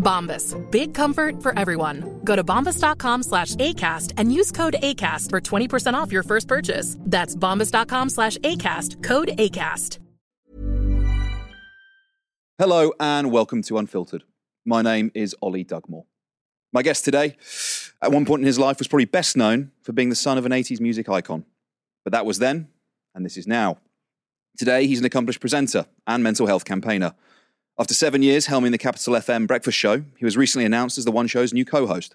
Bombas. Big comfort for everyone. Go to bombas.com slash ACAST and use code ACAST for 20% off your first purchase. That's bombas.com slash ACAST. Code ACAST. Hello and welcome to Unfiltered. My name is Ollie Dugmore. My guest today, at one point in his life, was probably best known for being the son of an 80s music icon. But that was then, and this is now. Today, he's an accomplished presenter and mental health campaigner. After seven years helming the Capital FM breakfast show, he was recently announced as the One Show's new co host.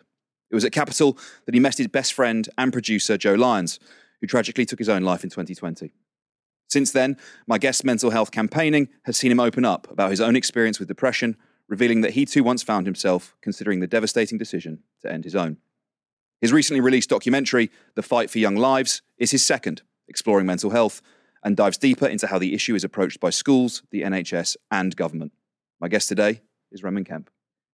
It was at Capital that he met his best friend and producer, Joe Lyons, who tragically took his own life in 2020. Since then, my guest's mental health campaigning has seen him open up about his own experience with depression, revealing that he too once found himself considering the devastating decision to end his own. His recently released documentary, The Fight for Young Lives, is his second, exploring mental health, and dives deeper into how the issue is approached by schools, the NHS, and government. My guest today is Roman Kemp.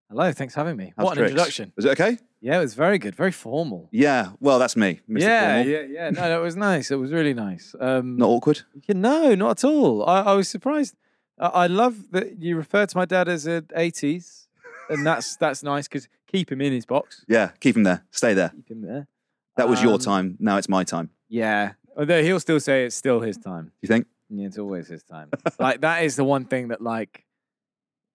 Hello, thanks for having me. How's what an introduction. Was it okay? Yeah, it was very good, very formal. Yeah, well, that's me. Mr. yeah, Formal. yeah, yeah. No, that was nice. It was really nice. Um, Not awkward? yeah, no, not at all. I, I was surprised. I, I love that you refer to my dad as an 80s, and that's that's nice because keep him in his box. Yeah, keep him there. Stay there. Keep him there. That was your Um, time. Now it's my time. Yeah. Although he'll still say it's still his time. Do you think? Yeah, it's always his time. like that is the one thing that like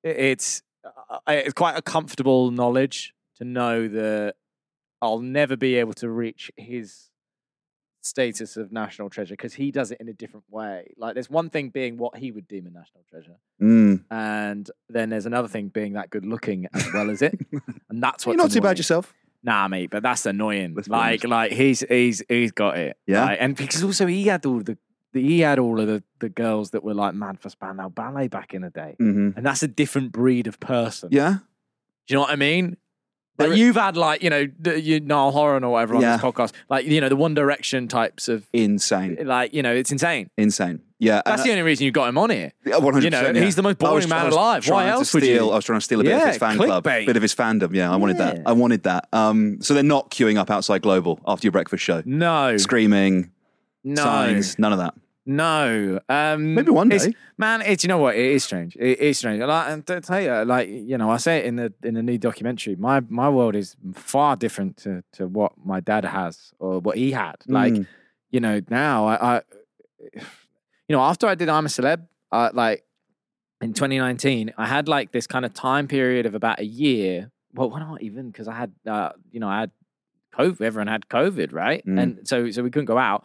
it's uh, it's quite a comfortable knowledge to know that I'll never be able to reach his status of national treasure because he does it in a different way. Like there's one thing being what he would deem a national treasure, Mm. and then there's another thing being that good looking as well as it, and that's what You're not too bad yourself. Nah, mate, but that's annoying. Let's Like, like he's he's he's got it. Yeah? Like, and because also he had all the he had all of the, the girls that were like mad for Spandau Ballet back in the day, hmm and that's a different breed of person. Yeah. Do you know what I mean? Like you've had like you know the, you Niall Horan or whatever on Yeah. this podcast, like you know the One Direction types of Insane. like you know it's insane. Insane. Yeah. That's the only reason you got him on here. Yeah, 100%, You know, yeah. he's the most I was- boring man alive. Why else would steal, you? I was trying to steal a bit of his fan club, clickbait. bit of his fandom. Yeah, I wanted that. I wanted that. Um, so they're not queuing up outside Global after your breakfast show, No, screaming, no, signs, none of that. No. Um, Maybe one day. man. It's you know what? It is strange. It is strange. Like, and to tell you, like you know, I say it in the in the new documentary. My my world is far different to to what my dad has or what he had. Like Mm. you know, now I, I you know, after I did I'm a celeb, uh, like in 2019, I had like this kind of time period of about a year. Well, why not even? Because I had, uh, you know, I had COVID. Everyone had COVID, right? Mm. And so, so we couldn't go out.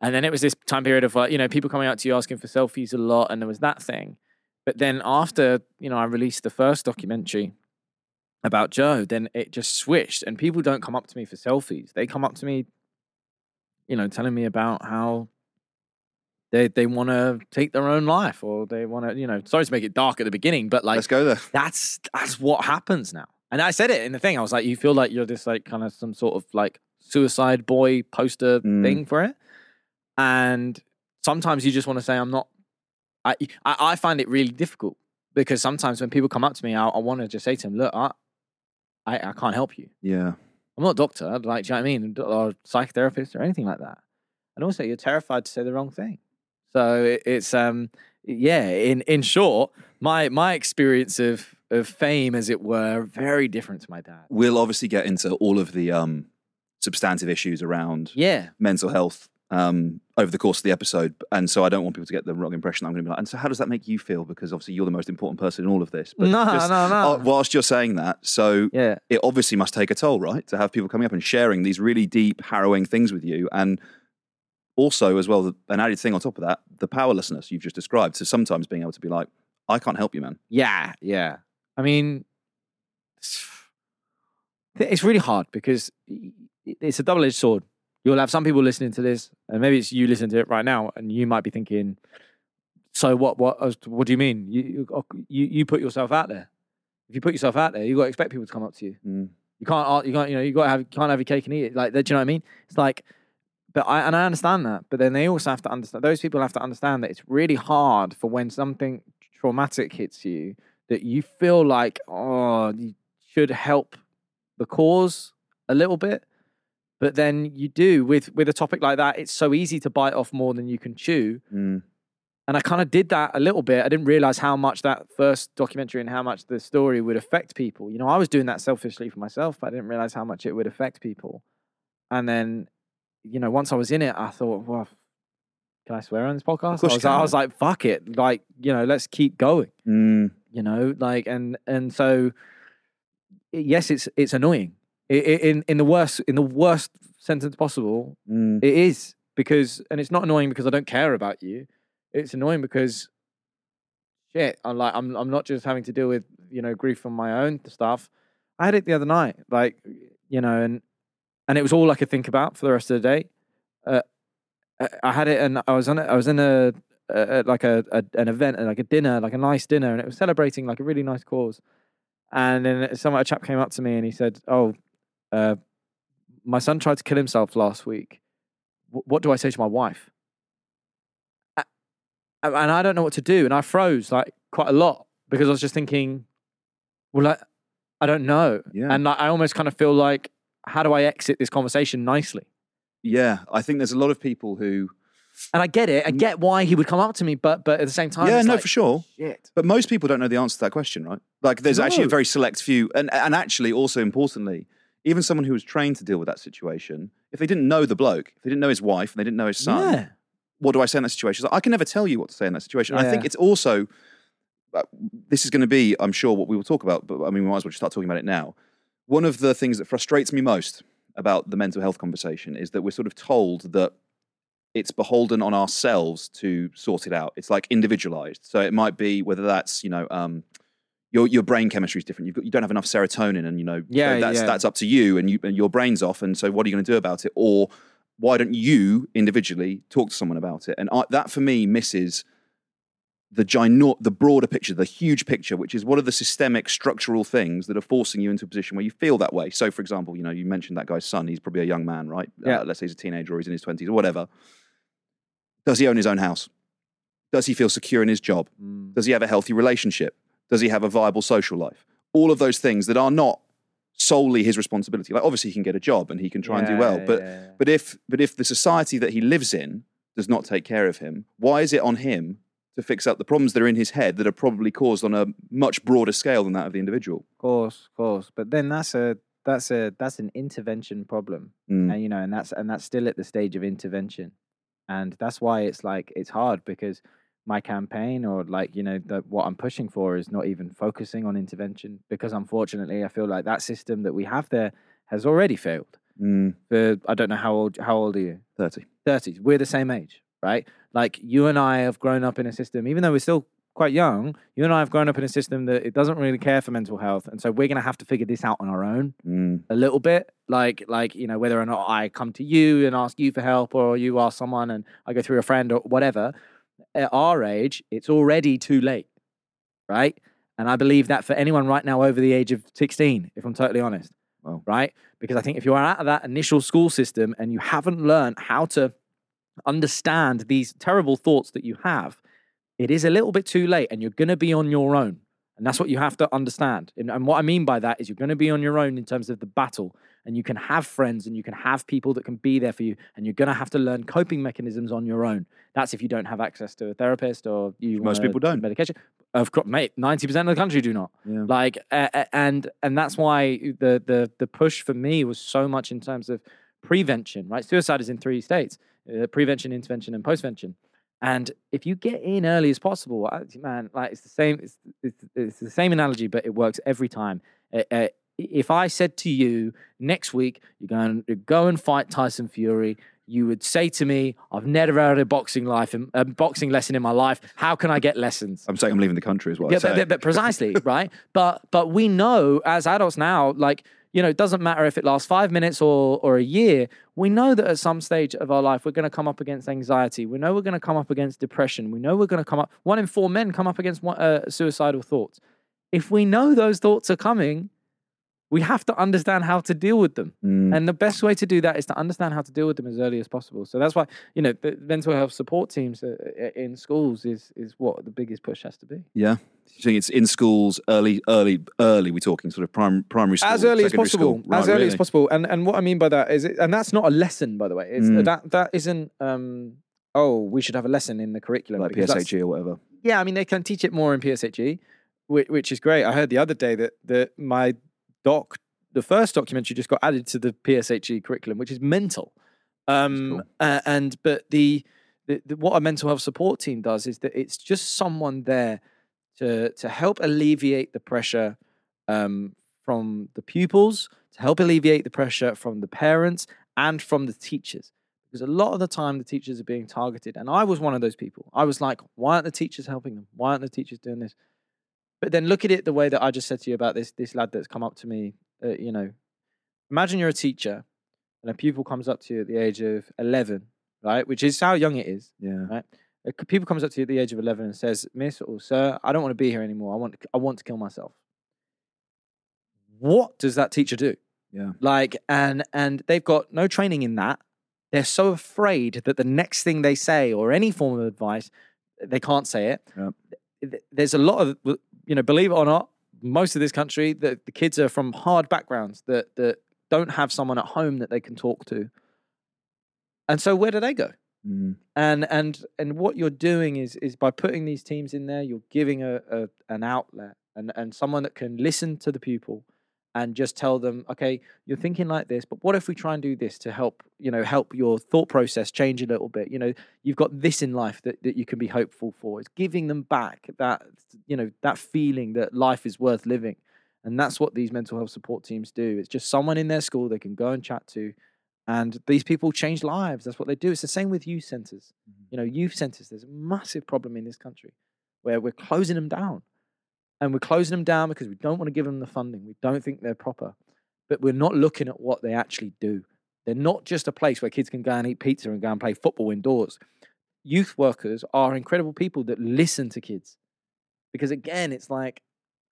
And then it was this time period of like, you know, people coming out to you asking for selfies a lot, and there was that thing. But then after, you know, I released the first documentary about Joe, then it just switched, and people don't come up to me for selfies. They come up to me, you know, telling me about how they they want to take their own life, or they want to, you know, sorry to make it dark at the beginning, but like Let's go there. that's that's what happens now. And I said it in the thing. I was like, you feel like you're this like kind of some sort of like suicide boy poster Mm. thing for it. And sometimes you just want to say, I'm not. I I, I find it really difficult because sometimes when people come up to me, I, I want to just say to them, look, I, I I can't help you. Yeah. I'm not a doctor. Like, do you know what I mean? Or a psychotherapist or anything like that. and also you're terrified to say the wrong thing. So it, it's um yeah. In in short, my my experience of of fame, as it were, very different to my dad. We'll obviously get into all of the um, substantive issues around Yeah, mental health um, over the course of the episode. And so I don't want people to get the wrong impression. I'm going to be like, and so how does that make you feel? Because obviously you're the most important person in all of this. No, no, no. uh, whilst you're saying that, so yeah. it obviously must take a toll, right? To have people coming up and sharing these really deep, harrowing things with you. And also, as well, an added thing on top of that, the powerlessness you've just described. So sometimes being able to be like, I can't help you, man. Yeah, yeah. I mean, it's really hard because it's a double edged sword. You'll have some people listening to this, and maybe it's you listening to it right now, and you might be thinking, "So what? What? What do you mean? You you you put yourself out there. If you put yourself out there, you got to expect people to come up to you. Mm. You can't. You can't. You know. You got to have. You can't have your cake and eat it. Like, do you know what I mean? It's like, but I and I understand that. But then they also have to understand. Those people have to understand that it's really hard for when something traumatic hits you that you feel like, oh, you should help the cause a little bit. But then you do with with a topic like that. It's so easy to bite off more than you can chew. Mm. And I kind of did that a little bit. I didn't realize how much that first documentary and how much the story would affect people. You know, I was doing that selfishly for myself, but I didn't realize how much it would affect people. And then, you know, once I was in it, I thought, well, can I swear on this podcast? I was, I was like, fuck it. Like, you know, let's keep going. Mm. You know, like, and and so, yes, it's it's annoying. In in the worst in the worst sentence possible, Mm. it is because, and it's not annoying because I don't care about you. It's annoying because, shit, I'm like, I'm, I'm not just having to deal with, you know, grief from my own stuff. I had it the other night, like, you know, and, and it was all I could think about for the rest of the day. Uh, I- I had it, and I was on it. I was in a, a like a, a an event, like a dinner, like a nice dinner, and it was celebrating like a really nice cause. And then some a chap came up to me and he said, "Oh, uh, my son tried to kill himself last week. Wh- what do I say to my wife? A- And I don't know what to do. And I froze like quite a lot because I was just thinking, well, I, I don't know. Yeah. And like, I almost kind of feel like, how do I exit this conversation nicely? Yeah. I think there's a lot of people who, And I get it. I get why he would come up to me, but but at the same time, yeah, no, like, for sure. Shit. But most people don't know the answer to that question, right? Like, there's actually a very select few, and and actually, also importantly, even someone who was trained to deal with that situation, if they didn't know the bloke, if they didn't know his wife, and they didn't know his son, Yeah. what do I say in that situation? Like, I can never tell you what to say in that situation. And I think it's also, uh, this is going to be, I'm sure, what we will talk about, but I mean, we might as well just start talking about it now. One of the things that frustrates me most about the mental health conversation is that we're sort of told that it's beholden on ourselves to sort it out. It's like individualized. So it might be whether that's, you know, um, your, your brain chemistry is different. You've got, you don't have enough serotonin, and you know, so that's yeah. that's up to you, and you and your brain's off. And so, what are you going to do about it? Or why don't you individually talk to someone about it? And I, that for me misses the gino- the broader picture, the huge picture, which is what are the systemic structural things that are forcing you into a position where you feel that way. So, for example, you know, you mentioned that guy's son. He's probably a young man, right? Yeah. Uh, let's say he's a teenager or he's in his twenties or whatever. Does he own his own house? Does he feel secure in his job? Mm. Does he have a healthy relationship? Does he have a viable social life? All of those things that are not solely his responsibility. Like obviously he can get a job and he can try and do well, but yeah, yeah. but if but if the society that he lives in does not take care of him, why is it on him to fix up the problems that are in his head that are probably caused on a much broader scale than that of the individual? Of course, of course. But then that's a that's a that's an intervention problem. Mm. and you know and that's and that's still at the stage of intervention and that's why it's like it's hard because my campaign or like you know the, what i'm pushing for is not even focusing on intervention because unfortunately i feel like that system that we have there has already failed Mm. for i don't know how old how old are you 30. 30s we're the same age right like you and i have grown up in a system even though we're still quite young you and i have grown up in a system that it doesn't really care for mental health and so we're going to have to figure this out on our own Mm. a little bit like like you know whether or not i come to you and ask you for help or you ask someone and i go through a friend or whatever at our age it's already too late right? And i believe that for anyone right now over the age of 16 if i'm totally honest Wow. right? Because i think if you're out of that initial school system and you haven't learned how to understand these terrible thoughts that you have it is a little bit too late and you're going to be on your own. And that's what you have to understand. And, and what i mean by that is you're going to be on your own in terms of the battle and you can have friends and you can have people that can be there for you and you're going to have to learn coping mechanisms on your own. That's if you don't have access to a therapist or you Most people don't. medication. Of course mate 90% of the country do not. Yeah. like uh, and and that's why the the the push for me was so much in terms of prevention right? Suicide is in three states uh, prevention intervention and postvention. And if you get in early as possible man like it's the same it's, it's, it's the same analogy but it works every time. Uh, uh, if i said to you next week you're going to go and fight tyson fury you would say to me i've never had a boxing life a boxing lesson in my life how can i get lessons I'm saying I'm leaving the country as well. yeah, but, but, precisely, right? But but we know as adults now, like you know, it doesn't matter if it lasts five minutes or or a year. We know that at some stage of our life, we're going to come up against anxiety. We know we're going to come up against depression. We know we're going to come up. One in four men come up against one, uh, suicidal thoughts. If we know those thoughts are coming, we have to understand how to deal with them. Mm. And the best way to do that is to understand how to deal with them as early as possible. So that's why, you know, the mental health support teams uh, uh, in schools is is what the biggest push has to be. yeah. You think it's in schools early, early, early? We're talking sort of prim- primary school, as early as possible. Right, as early as possible and and what i mean by that is it, and that's not a lesson by the way it's Mm. that that isn't um oh we should have a lesson in the curriculum like PSHE or whatever. yeah i mean they can teach it more in pshe which, which is great i heard the other day that that my doc the first documentary just got added to the pshe curriculum which is mental um cool. uh, and but the, the, the what a mental health support team does is that it's just someone there to to help alleviate the pressure um, from the pupils, to help alleviate the pressure from the parents and from the teachers. Because a lot of the time, the teachers are being targeted. And I was one of those people. I was like, why aren't the teachers helping them? Why aren't the teachers doing this? But then look at it the way that I just said to you about this, this lad that's come up to me. Uh, you know, imagine you're a teacher and a pupil comes up to you at the age of 11, right? Which is how young it is Yeah. right? A people comes up to you at the age of 11 and says, "Miss or sir, I don't want to be here anymore. I want I want to kill myself." What does that teacher do? Yeah. Like and and they've got no training in that. They're so afraid that the next thing they say or any form of advice, they can't say it. Yep. Th- There's a lot of you know, believe it or not, most of this country, the, the kids are from hard backgrounds that that don't have someone at home that they can talk to. And so where do they go? Mm. and and and what you're doing is is by putting these teams in there you're giving a, a an outlet and and someone that can listen to the pupil and just tell them okay you're thinking like this but what if we try and do this to help you know help your thought process change a little bit you know you've got this in life that, that you can be hopeful for it's giving them back that you know that feeling that life is worth living and that's what these mental health support teams do it's just someone in their school they can go and chat to and these people change lives. That's what they do. It's the same with youth centers. Mm-hmm. You know, youth centers, there's a massive problem in this country where we're closing them down. And we're closing them down because we don't want to give them the funding. We don't think they're proper. But we're not looking at what they actually do. They're not just a place where kids can go and eat pizza and go and play football indoors. Youth workers are incredible people that listen to kids. Because again, it's like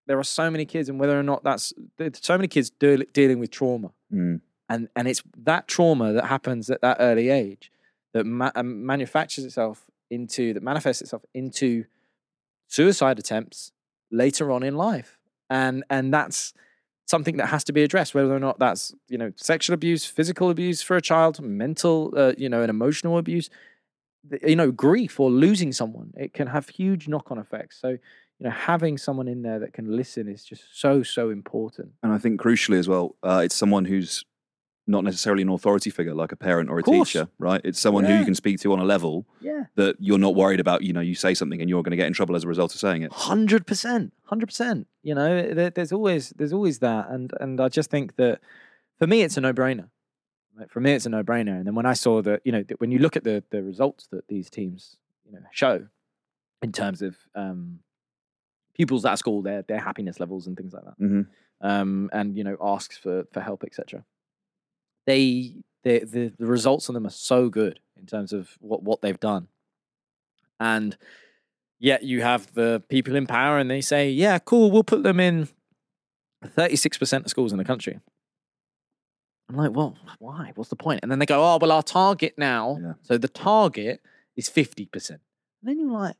there are so many kids, and whether or not that's so many kids deal, dealing with trauma Mm. and and it's that trauma that happens at that early age that ma- um, manufactures itself into that manifests itself into suicide attempts later on in life. And and that's something that has to be addressed whether or not that's you know sexual abuse physical abuse for a child mental uh, you know and emotional abuse. You know grief or losing someone it can have huge knock-on effects. So you know having someone in there that can listen is just so so important. And I think crucially as well, uh, it's someone who's not necessarily an authority figure like a parent or a teacher, right? It's someone who you can speak to on a level yeah that you're not worried about. You know, you say something and you're going to get in trouble as a result of saying it. Hundred percent, hundred percent. You know, there, there's always there's always that, and and I just think that for me it's a no brainer. Like for me, it's a no brainer. And then when I saw that, you know, that when you look at the the results that these teams you know show in terms of um, pupils at school, their their happiness levels and things like that, hmm um, and you know asks for for help, etc. They the, the the results on them are so good in terms of what what they've done, and yet you have the people in power and they say, yeah, cool, we'll put them in thirty six percent of schools in the country. I'm like, well, why? What's the point? And then they go, oh, well, our target now. Yeah. So the target is fifty percent. And then you're like,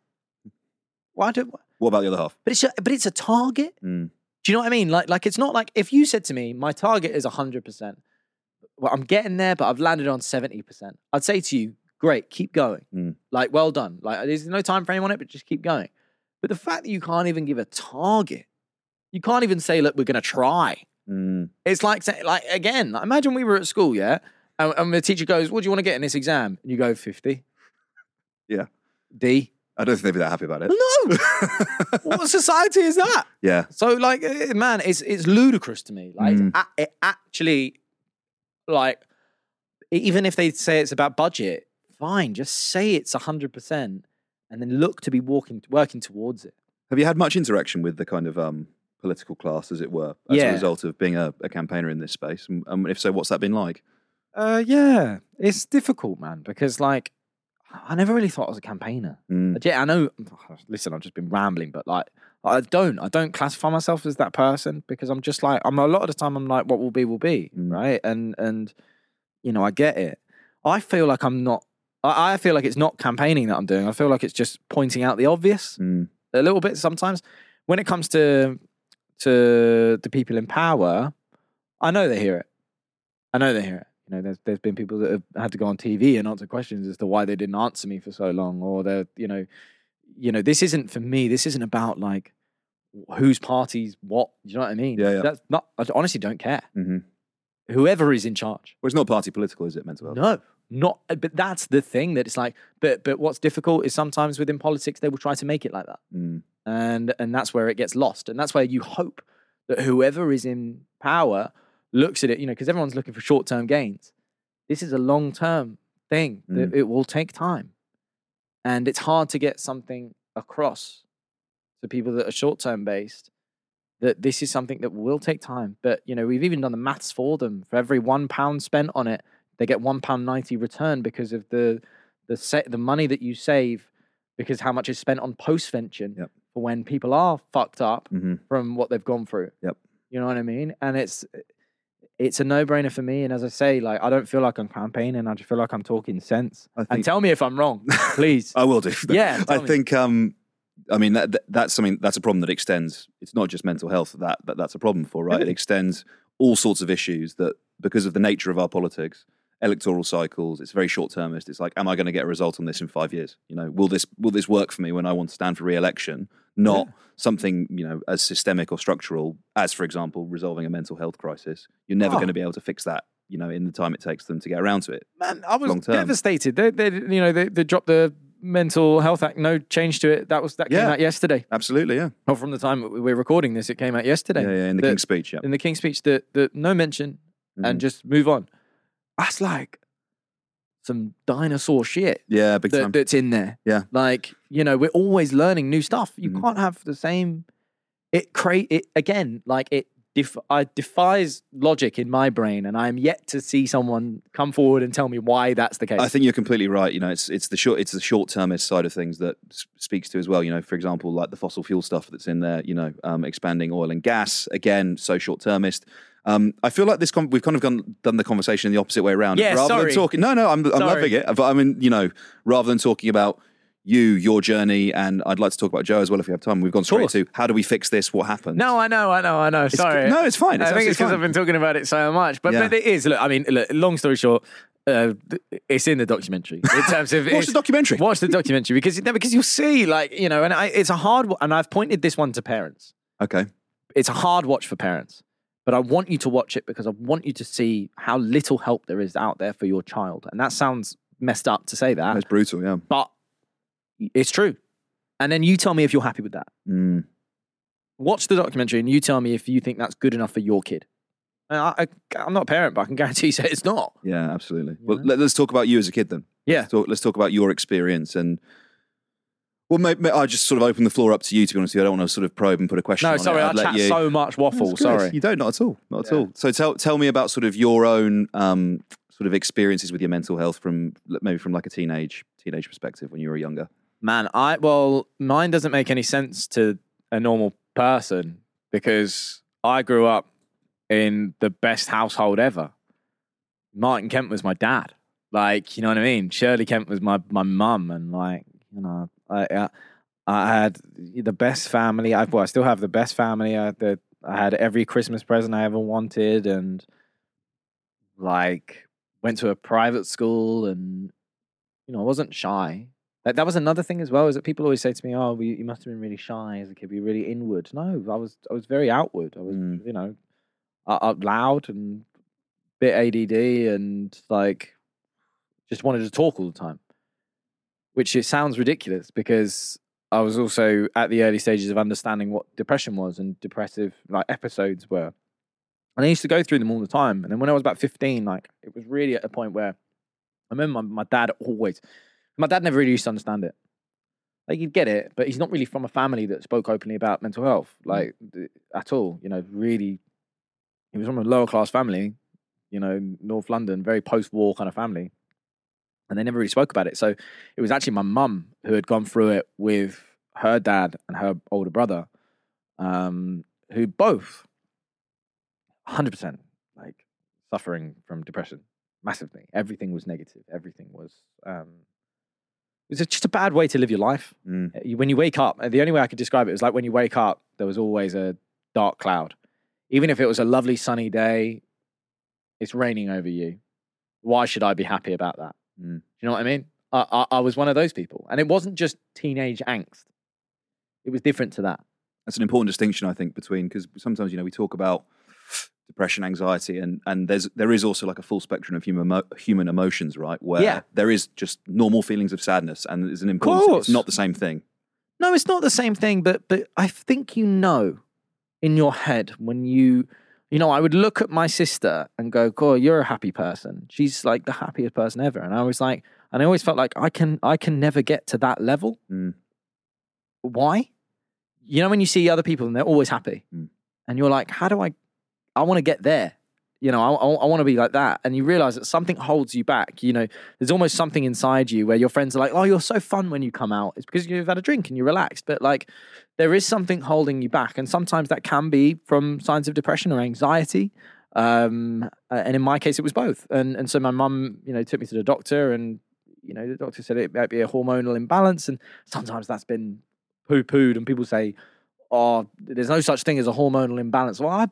why do? What about the other half? But it's a, but it's a target. Mm. Do you know what I mean? Like, like it's not like if you said to me, my target is hundred percent, well, I'm getting there, but I've landed on 70%. I'd say to you, great, keep going. Mm. Like, well done. Like, there's no time frame on it, but just keep going. But the fact that you can't even give a target, you can't even say, look, we're going to try. Mm. It's like, like again, like, imagine we were at school, yeah, and, and the teacher goes, "What do you want to get in this exam?" And you go, 50. Yeah. D. I don't think they'd be that happy about it. No. what society is that? yeah. So, like, eh, man, it's it's ludicrous to me. Like, Mm. it actually, like, even if they say it's about budget, fine, just say it's hundred percent, and then look to be walking working towards it. Have you had much interaction with the kind of um, political class, as it were, as Yeah. a result of being a, a campaigner in this space? And um, if so, what's that been like? Uh, yeah, it's difficult, man, because like, I never really thought I was a campaigner. Mm. Yeah, I know. Listen, I've just been rambling, but like, I don't. I don't classify myself as that person because I'm just like I'm. A lot of the time, I'm like, what will be, will be, Mm. right? And and you know, I get it. I feel like I'm not. I, I feel like it's not campaigning that I'm doing. I feel like it's just pointing out the obvious Mm. a little bit sometimes. When it comes to to the people in power, I know they hear it. I know they hear it. You know, there's there's been people that have had to go on TV and answer questions as to why they didn't answer me for so long, or they're you know, you know, this isn't for me. This isn't about like whose party's what. You know what I mean? Yeah, yeah. That's not. I honestly don't care. hmm Whoever is in charge. Well, it's not party political, is it? Mental health. No, not. uh, But that's the thing that it's like. But but what's difficult is sometimes within politics they will try to make it like that Mm. and and that's where it gets lost and that's where you hope that whoever is in power looks at it you know because everyone's looking for short-term gains this is a long-term thing that it will take time and it's hard to get something across to people that are short-term based that this is something that will take time but you know we've even done the maths for them for every one pound spent on it they get one pound 90 return because of the the set the money that you save because how much is spent on postvention Yep. for when people are fucked up hmm from what they've gone through. Yep. You know what I mean? And it's it's a no brainer for me. And as I say, like I don't feel like I'm campaigning. I just feel like I'm talking sense. I And tell me if I'm wrong, please. I will do. Yeah, I me. think. Um, I mean, that, that- that's something. That's a problem that extends. It's not just mental health that, that that's a problem for, right? It extends all sorts of issues that because of the nature of our politics, electoral cycles. It's very short termist. It's like, am I going to get a result on this in five years? You know, will this will this work for me when I want to stand for re-election? Not something you know as systemic or structural as, for example, resolving a mental health crisis. You're never Oh. going to be able to fix that. You know, in the time it takes them to get around to it. Man, I was long term. devastated. They, they, you know, they, they dropped the Mental Health Act. No change to it. That was that came out yesterday. Absolutely, yeah, Or from the time we we're recording this, it came out yesterday. yeah, yeah. In the That- King's Speech, yeah. in the King's Speech, that that no mention and Mhm. just move on. That's like some dinosaur shit. yeah, big that, time. that's in there. Yeah. Like, you know, we're always learning new stuff. You Mhm. can't have the same it create it again, like it def- I defies logic in my brain and I'm yet to see someone come forward and tell me why that's the case. I think you're completely right. You know, it's it's the short it's the short termist side of things that s- speaks to as well. You know, for example, like the fossil fuel stuff that's in there. You know, um, expanding oil and gas again, so short termist. Um, I feel like this con- we've kind of gone, done the conversation the opposite way around. Yeah, rather sorry. than talking, no, no, I'm I'm loving it. But I mean, you know, rather than talking about you, your journey, and I'd like to talk about Joe as well if we have time. We've gone straight to how do we fix this? What happened? no, I know, I know, I know. It's- Sorry. no, it's fine. It's I think it's because. I've been talking about it so much. But, Yeah. but it is. Look, I mean, look, long story short, uh, it's in the documentary in terms of Watch the documentary. Watch the documentary because because you'll see, like you know, and I, it's a hard. And I've pointed this one to parents. Okay. It's a hard watch for parents, but I want you to watch it because I want you to see how little help there is out there for your child. And that sounds messed up to say that, That's brutal. Yeah. but it's true. And then you tell me if you're happy with that. Mm. Watch the documentary and you tell me if you think that's good enough for your kid. I, I, I'm not a parent, but I can guarantee you it's not. Yeah, absolutely. You Well, know? let, us talk about you as a kid then. Yeah. Let's talk, let's talk about your experience and. Well, maybe, I just sort of open the floor up to you. To be honest with you, I don't want to sort of probe and put a question. No, sorry. I chat you- so much waffle. That's. Sorry. you don't. Not at all. Not at Yeah. all. So tell tell me about sort of your own um, sort of experiences with your mental health from maybe from like a teenage teenage perspective when you were younger. Man, I well, mine doesn't make any sense to a normal person because I grew up in the best household ever. Martin Kemp was my dad. Like, you know what I mean? Shirley Kemp was my my mum, and like, you know, I I, I had the best family. I well, I still have the best family. I had the, I had every Christmas present I ever wanted, and like went to a private school and you know I wasn't shy. That that was another thing as well is that people always say to me, "Oh, we, you must have been really shy as a kid. Be really inward." No, I was I was very outward. I was Mm. you know uh, uh, loud and bit ADD and like just wanted to talk all the time. Which it sounds ridiculous because I was also at the early stages of understanding what depression was and depressive like episodes were. And I used to go through them all the time. And then when I was about 15, like it was really at a point where I remember my, my dad always, my dad never really used to understand it. Like he'd get it, but he's not really from a family that spoke openly about mental health, mm. like at all. You know, really, he was from a lower class family, you know, North London, very post war kind of family. And they never really spoke about it. So it was actually my mum who had gone through it with her dad and her older brother, um, who both 100% like suffering from depression massively. Everything was negative. Everything was, um, it was just a bad way to live your life. Mm. Uh, When you wake up, the only way I could describe it was like when you wake up, there was always a dark cloud. Even if it was a lovely sunny day, it's raining over you. Why should I be happy about that? Mm. Do you know what I mean? I, I, I was one of those people. And it wasn't just teenage angst, it was different to that. That's an important distinction, I think, between because sometimes you know we talk about depression, anxiety, and and there's there is also like a full spectrum of human human emotions, right? Where Yeah. there is just normal feelings of sadness, and there's an important. course. It's not the same thing. No, it's not the same thing, but but I think you know in your head when you you know, I would look at my sister and go, God, you're a happy person. She's like the happiest person ever. And I was like, and I always felt like I can I can never get to that level. Mm. Why? You know, when you see other people and they're always happy, Mm. and you're like, how do I I want to get there. You know, I, I, I want to be like that. And you realize that something holds you back. You know, there's almost something inside you where your friends are like, oh, you're so fun when you come out. It's because you've had a drink and you're relaxed. But like, there is something holding you back. And sometimes that can be from signs of depression or anxiety. Um, and in my case, it was both. And, and so my mum, you know, took me to the doctor and, you know, the doctor said it might be a hormonal imbalance. And sometimes that's been poo pooed. And people say, oh, there's no such thing as a hormonal imbalance. Well, I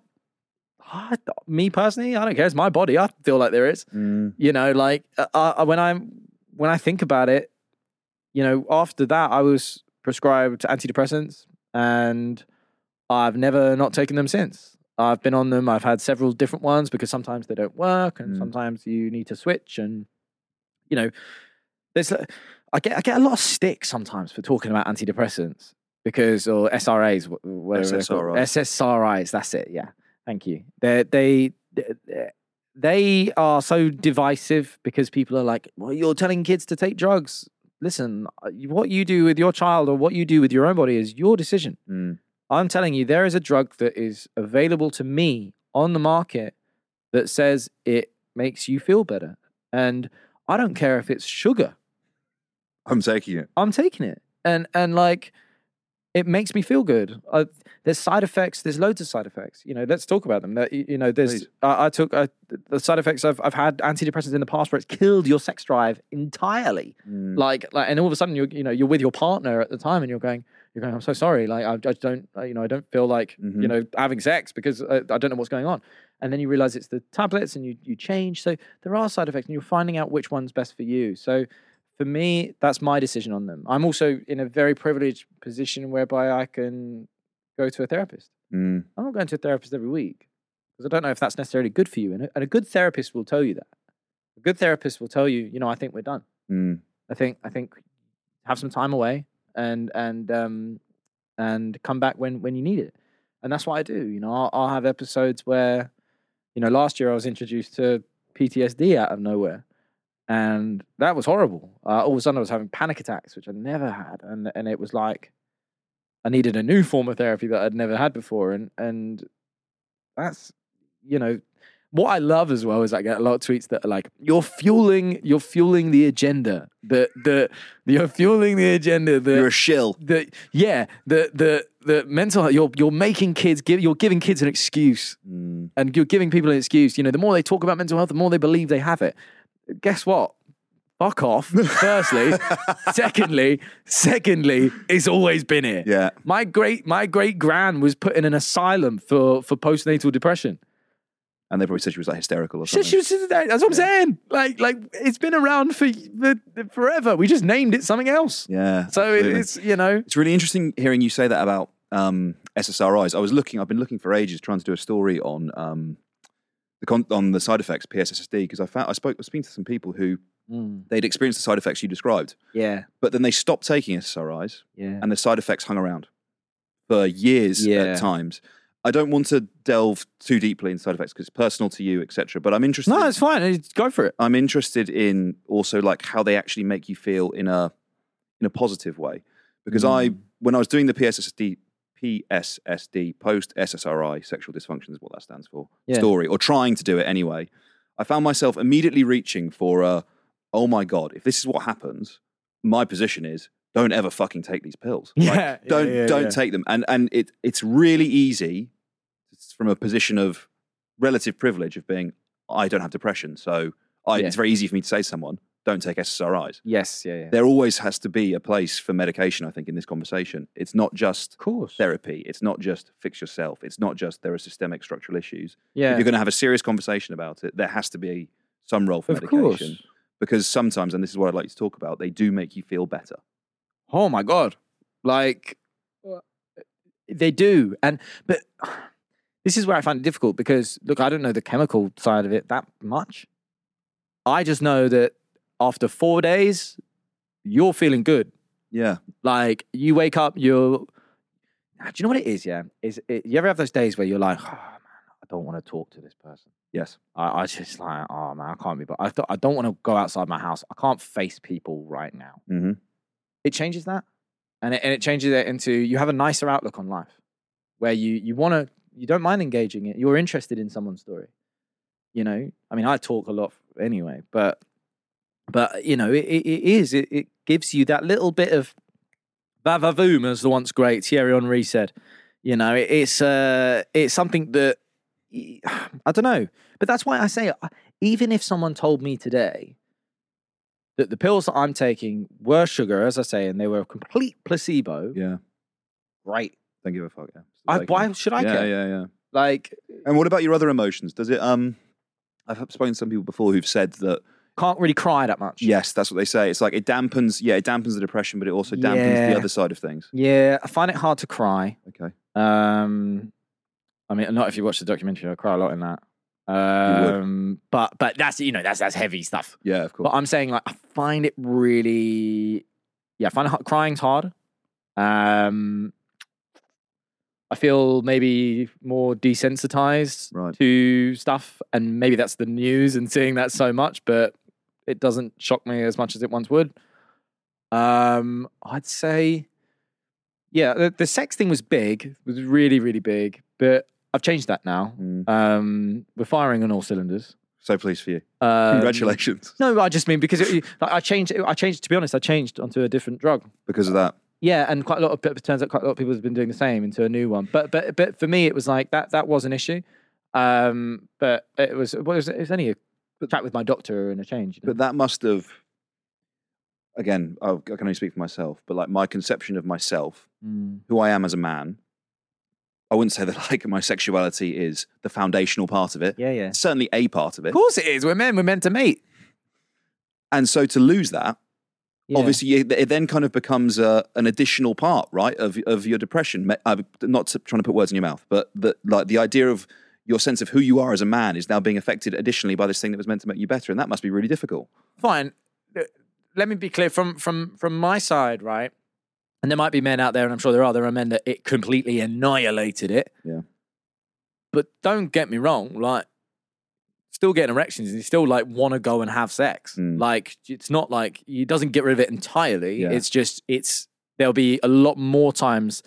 I, me personally, I don't care. It's my body. I feel like there is. Mm. You know, like uh, uh, when I'm when I think about it, you know, after that, I was prescribed antidepressants, and I've never not taken them since. I've been on them. I've had several different ones because sometimes they don't work, and Mm. sometimes you need to switch. And you know, there's I get I get a lot of stick sometimes for talking about antidepressants because or SRAs, wh- whatever. SSRIs. SSRIs. That's it. Yeah. Thank you. They they they are so divisive because people are like, well, you're telling kids to take drugs. Listen, uh, what you do with your child or what you do with your own body is your decision. Mm. I'm telling you, there is a drug that is available to me on the market that says it makes you feel better. And I don't care if it's sugar. I'm taking it. I'm taking it, and and like it makes me feel good. I, there's side effects. There's loads of side effects. You know, let's talk about them. That you know, there's. I, I took uh, the side effects. I've I've had antidepressants in the past where it's killed your sex drive entirely. Mm. Like like, and all of a sudden you're you know you're with your partner at the time and you're going you're going I'm so sorry. Like I, I don't uh, you know I don't feel like you Mhm. know having sex because uh, I don't know what's going on. And then you realize it's the tablets and you you change. So there are side effects and you're finding out which one's best for you. So for me, that's my decision on them. I'm also in a very privileged position whereby I can go to a therapist. Mm. I'm not going to a therapist every week because I don't know if that's necessarily good for you. And a, good therapist will tell you that. A good therapist will tell you, you know, I think we're done. Mm. I think I think have some time away and and um and come back when when you need it. And that's what I do. You know, I'll, I'll have episodes where, you know, last year I was introduced to PTSD out of nowhere, and that was horrible. Uh, all of a sudden I was having panic attacks, which I never had, and and it was like I needed a new form of therapy that I'd never had before, and and that's you know what I love as well is I get a lot of tweets that are like, "You're fueling, you're fueling the agenda. The the you're fueling the agenda. The You're a shill. the yeah the the the mental health. You're you're making kids give. You're giving kids an excuse, Mm. and you're giving people an excuse. You know, the more they talk about mental health, the more they believe they have it. Guess what? Fuck off. Firstly, secondly, secondly, it's always been here. Yeah. My great my great grand was put in an asylum for for postnatal depression. And they probably said she was like hysterical or She, something. she was just, that's what I'm saying. Like, like it's been around for, for forever. We just named it something else. yeah. So it, absolutely. it's you know, It's really interesting hearing you say that about um, SSRIs. I was looking, I've been looking for ages trying to do a story on um, the con- on the side effects PSSD because I found I spoke I was speaking to some people who they'd experienced the side effects you described, yeah, but then they stopped taking SSRIs yeah, and the side effects hung around for years Yeah. at times. I don't want to delve too deeply in side effects because it's personal to you, etc. But I'm interested. no, it's fine. It's- Go for it. I'm interested in also like how they actually make you feel in a in a positive way. Because I Mm. when I was doing the PSSD PSSD post SSRI sexual dysfunction is what that stands for Yeah. story or trying to do it anyway, I found myself immediately reaching for a oh my god, if this is what happens, my position is don't ever fucking take these pills. Like, Yeah, don't yeah, don't take them. And and it it's really easy it's from a position of relative privilege of being I don't have depression, so I, it's very easy for me to say to someone, don't take SSRIs. Yes, yeah, yeah. There always has to be a place for medication, I think, in this conversation. It's not just Of course. therapy. It's not just fix yourself. It's not just there are systemic structural issues. Yeah. If you're going to have a serious conversation about it, there has to be some role for Of medication. course. Because sometimes, and this is what I'd like to talk about, they do make you feel better. Oh my god. Like uh, they do. And but this is where I find it difficult because look, I don't know the chemical side of it that much. I just know that after 4 days you're feeling good. Yeah. Like you wake up, you're ah, do you know what it is? Yeah, is it, you ever have those days where you're like, oh man, I don't want to talk to this person. Yes. I, I just like, oh man, I can't be. But I, th- I don't want to go outside my house. I can't face people right now. hmm It changes that, and it, and it changes it into you have a nicer outlook on life, where you you want to you don't mind engaging it. You're interested in someone's story. You know, I mean, I talk a lot anyway, but but you know, it, it, is it, it gives you that little bit of va-va-voom, as the once great Thierry Henry said. You know, it, it's uh, it's something that I don't know, but that's why I say even if someone told me today that the pills that I'm taking were sugar, as I say, and they were a complete placebo, Yeah. right? Don't give a fuck. Yeah. I, why should I care? yeah, care? yeah, yeah. Like, And what about your other emotions? Does it? Um, I've spoken to some people before who've said that can't really cry that much. yes, that's what they say. It's like it dampens. Yeah, it dampens the depression, but it also dampens Yeah. the other side of things. Yeah, I find it hard to cry. Okay. Um, I mean, not if you watch the documentary. I cry a lot in that. would. Um, but but that's you know that's that's heavy stuff. Yeah, of course. But I'm saying like I find it really, yeah, I find it hard, crying's hard. Um, I feel maybe more desensitized Right. to stuff, and maybe that's the news and seeing that so much, but it doesn't shock me as much as it once would. Um, I'd say, yeah, the, the sex thing was big, was really really big, but I've changed that now. Mm. Um, we're firing on all cylinders. So pleased for you. Um, Congratulations. no, I just mean because it, like, I changed. I changed. To be honest, I changed onto a different drug. Because of that. Yeah, and quite a lot of it turns out quite a lot of people have been doing the same into a new one. But but but for me, it was like that. That was an issue. Um, but it was. It was, it was only a chat with my doctor and a change. You know? But that must have. Again, I can only speak for myself, but like my conception of myself, Mm. who I am as a man, I wouldn't say that like my sexuality is the foundational part of it. Yeah, yeah. It's certainly a part of it. Of course it is. We're men. We're meant to mate. And so to lose that, Yeah. obviously it then kind of becomes uh, an additional part right of of your depression i'm not trying to put words in your mouth but the like the idea of your sense of who you are as a man is now being affected additionally by this thing that was meant to make you better and that must be really difficult fine. Uh, Let me be clear from from from my side, right? And there might be men out there, and I'm sure there are. There are men that it completely annihilated it. Yeah. But don't get me wrong, like still getting erections and you still like want to go and have sex. Mm. Like it's not like it doesn't get rid of it entirely. Yeah. It's just it's there'll be a lot more times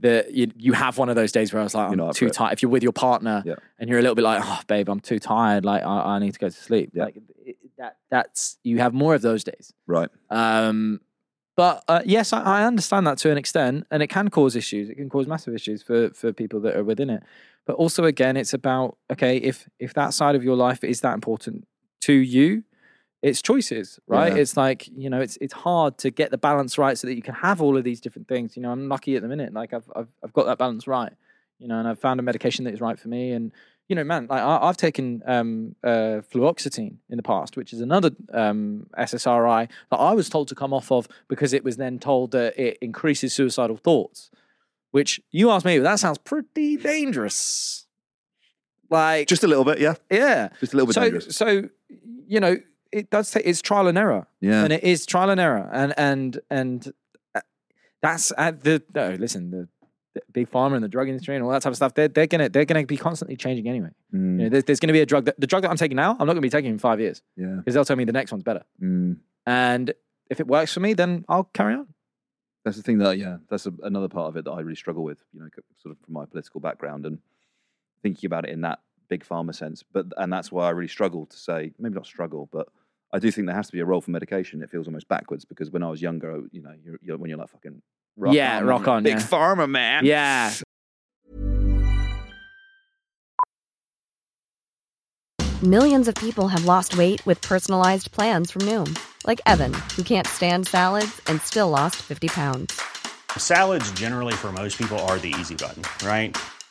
that you, you have one of those days where I was like, I'm up too tired. If you're with your partner Yeah. and you're a little bit like, oh, babe, I'm too tired. Like, I, I need to go to sleep. Yeah. Like, it, that that's you have more of those days. right Um, but uh, yes, I, I understand that to an extent, and it can cause issues. It can cause massive issues for for people that are within it. But also, again, it's about okay, if if that side of your life is that important to you, it's choices, right? Yeah. It's like you know, it's it's hard to get the balance right so that you can have all of these different things. You know, I'm lucky at the minute, like I've I've, I've got that balance right. You know, and I've found a medication that is right for me, and you know, man, like I, I've taken um, uh, fluoxetine in the past, which is another um, SSRI that I was told to come off of because it was then told that it increases suicidal thoughts. Which you asked me, that sounds pretty dangerous. Like, Just a little bit, yeah. yeah, Just a little bit so, dangerous. so you know, it does take it's trial and error, Yeah. and it is trial and error, and and and uh, that's at the no. Listen, the, the big pharma and the drug industry and all that type of stuff. They're they're gonna they're gonna be constantly changing anyway. Mm, You know, there's, there's gonna be a drug that the drug that I'm taking now. I'm not gonna be taking in five years yeah. because they'll tell me the next one's better, Mm. and if it works for me, then I'll carry on. That's the thing that, yeah, that's a, another part of it that I really struggle with, you know, sort of from my political background and thinking about it in that big pharma sense. But, and that's why I really struggle to say, maybe not struggle, but I do think there has to be a role for medication. It feels almost backwards because when I was younger, oh, you know, you're, you're when you're like fucking rock Yeah, on, rock on, big yeah. pharma man. Yeah, Millions of people have lost weight with personalized plans from Noom, like Evan, who can't stand salads and still lost 50 pounds. Salads, generally, for most people, are the easy button, right?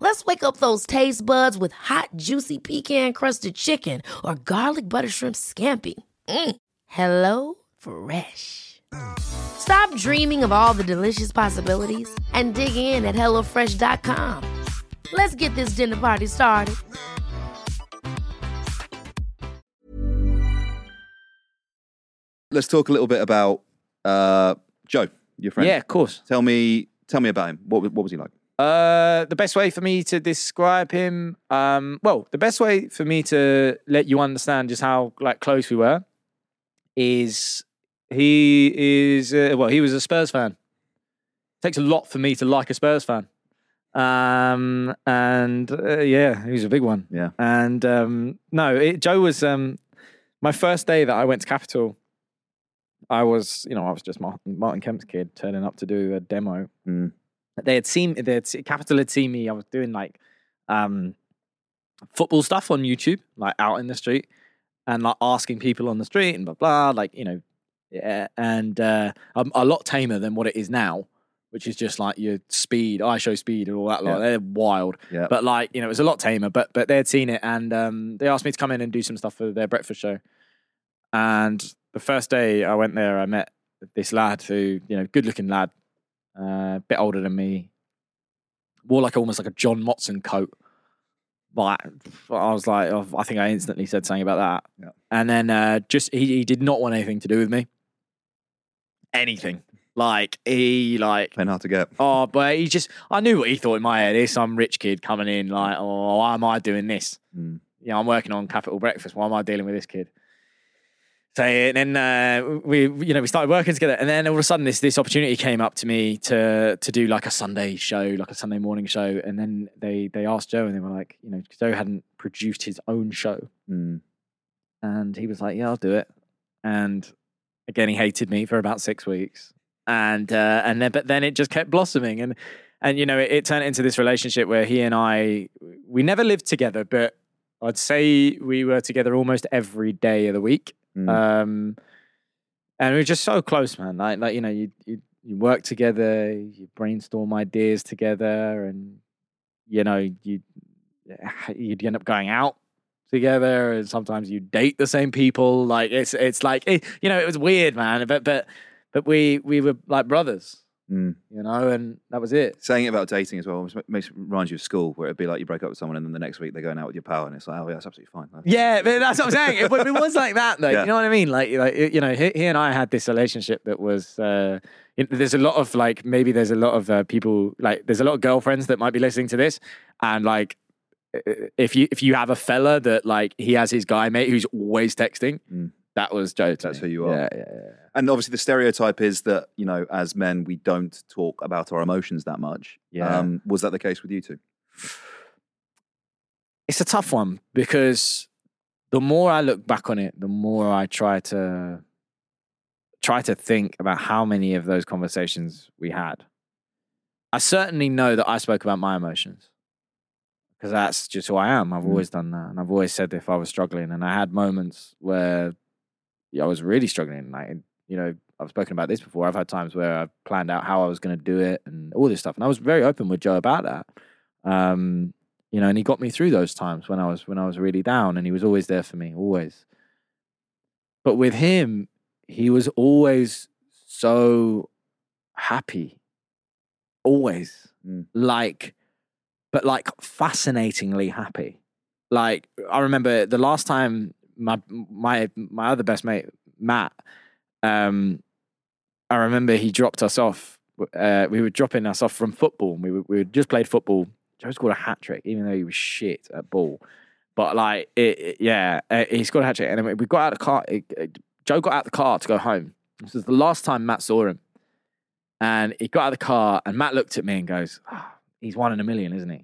Let's wake up those taste buds with hot, juicy pecan-crusted chicken or garlic butter shrimp scampi. Mm. Hello Fresh. Stop dreaming of all the delicious possibilities and dig in at HelloFresh.com. Let's get this dinner party started. Let's talk a little bit about uh, Joe, your friend. yeah, of course. Tell me, tell me about him. What, what was he like? Uh, the best way for me to describe him, um, well, the best way for me to let you understand just how like close we were, is he is uh, well, he was a Spurs fan. takes a lot for me to like a Spurs fan, um, and uh, yeah, he was a big one. Yeah. And um, no, it, Joe was um, my first day that I went to Capital. I was, you know, I was just Martin, Martin Kemp's kid turning up to do a demo Mm. They had seen had, Capital had seen me. I was doing like um football stuff on YouTube, like out in the street, and like asking people on the street and blah blah, like you know, yeah, and uh, a, a lot tamer than what it is now, which is just like your speed, IShowSpeed and all that. Like Yeah. they're wild, Yeah. but like you know, it was a lot tamer. But but they had seen it, and um, they asked me to come in and do some stuff for their breakfast show. And the first day I went there, I met this lad who you know, good looking lad, uh, a bit older than me, wore like almost like a John Motson coat. But I was like, oh, I think I instantly said something about that. Yeah. And then uh, just he, he did not want anything to do with me. Anything. Like he like Playing hard to get. oh, but he just I knew what he thought in my head. Here's some rich kid coming in like, oh, why am I doing this? Mm. You know, I'm working on Capital Breakfast. Why am I dealing with this kid? So and then uh, we, you know, we started working together, and then all of a sudden, this this opportunity came up to me to to do like a Sunday show, like a Sunday morning show. And then they they asked Joe, and they were like, you know, Joe hadn't produced his own show, Mm. and he was like, yeah, I'll do it. And again, he hated me for about six weeks, and uh, and then but then it just kept blossoming, and and you know, it, it turned into this relationship where he and I we never lived together, but I'd say we were together almost every day of the week. Mm. Um, and we were just so close, man. Like, like you know, you you you work together, you brainstorm ideas together, and you know, you you'd end up going out together, and sometimes you date the same people. Like it's it's like it, you know, it was weird, man. But but but we we were like brothers, Mm. you know, and that was it. Saying it about dating as well makes reminds you of school, where it'd be like you break up with someone and then the next week they're going out with your pal, and it's like, oh yeah, that's absolutely fine. Yeah, but that's what I'm saying. It, it was like that, though. Yeah. You know what I mean? Like, like you know, he, he and I had this relationship that was. Uh, there's a lot of like maybe there's a lot of uh, people like there's a lot of girlfriends that might be listening to this, and like if you if you have a fella that like he has his guy mate who's always texting, Mm. That was Joe. That's who you are. Yeah, yeah, yeah. And obviously, the stereotype is that you know, as men, we don't talk about our emotions that much. Yeah. Um, was that the case with you two? it's a tough one because the more I look back on it, the more I try to try to think about how many of those conversations we had. I certainly know that I spoke about my emotions because that's just who I am. I've Mm. always done that, and I've always said if I was struggling, and I had moments where I was really struggling. Like you know, I've spoken about this before. I've had times where I've planned out how I was going to do it and all this stuff, and I was very open with Joe about that. Um, you know, and he got me through those times when I was when I was really down, and he was always there for me, always. But with him, he was always so happy, always Mm. like, but like fascinatingly happy. Like I remember the last time my my my other best mate Matt, um, I remember he dropped us off. Uh, we were dropping us off from football. We were, we just played football. Joe scored a hat trick, even though he was shit at ball. But like, it, it- yeah, uh, he scored a hat trick, and we got out of the car. it- Joe got out of the car to go home. This was the last time Matt saw him, and he got out of the car, and Matt looked at me and goes, "Ah, "He's one in a million, isn't he?"